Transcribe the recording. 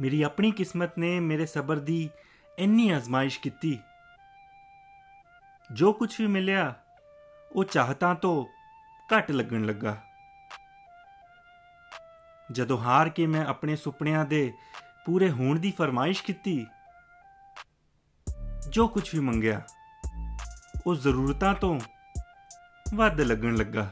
ਮੇਰੀ ਆਪਣੀ ਕਿਸਮਤ ਨੇ ਮੇਰੇ ਸਬਰ ਦੀ ਇੰਨੀ ਅਜ਼ਮਾਇਸ਼ ਕੀਤੀ। ਜੋ ਕੁਝ ਵੀ ਮਿਲਿਆ, ਉਹ ਚਾਹਤਾਂ ਤੋਂ ਘੱਟ ਲੱਗਣ ਲੱਗਾ। ਜਦੋਂ ਹਾਰ ਕੇ ਮੈਂ ਆਪਣੇ ਸੁਪਨਿਆਂ ਦੇ ਪੂਰੇ ਹੋਣ ਦੀ ਫਰਮਾਇਸ਼ ਕੀਤੀ, ਜੋ ਕੁਝ ਵੀ ਮੰਗਿਆ, ਉਹ ਜ਼ਰੂਰਤਾਂ ਤੋਂ ਵੱਧ ਲੱਗਣ ਲੱਗਾ।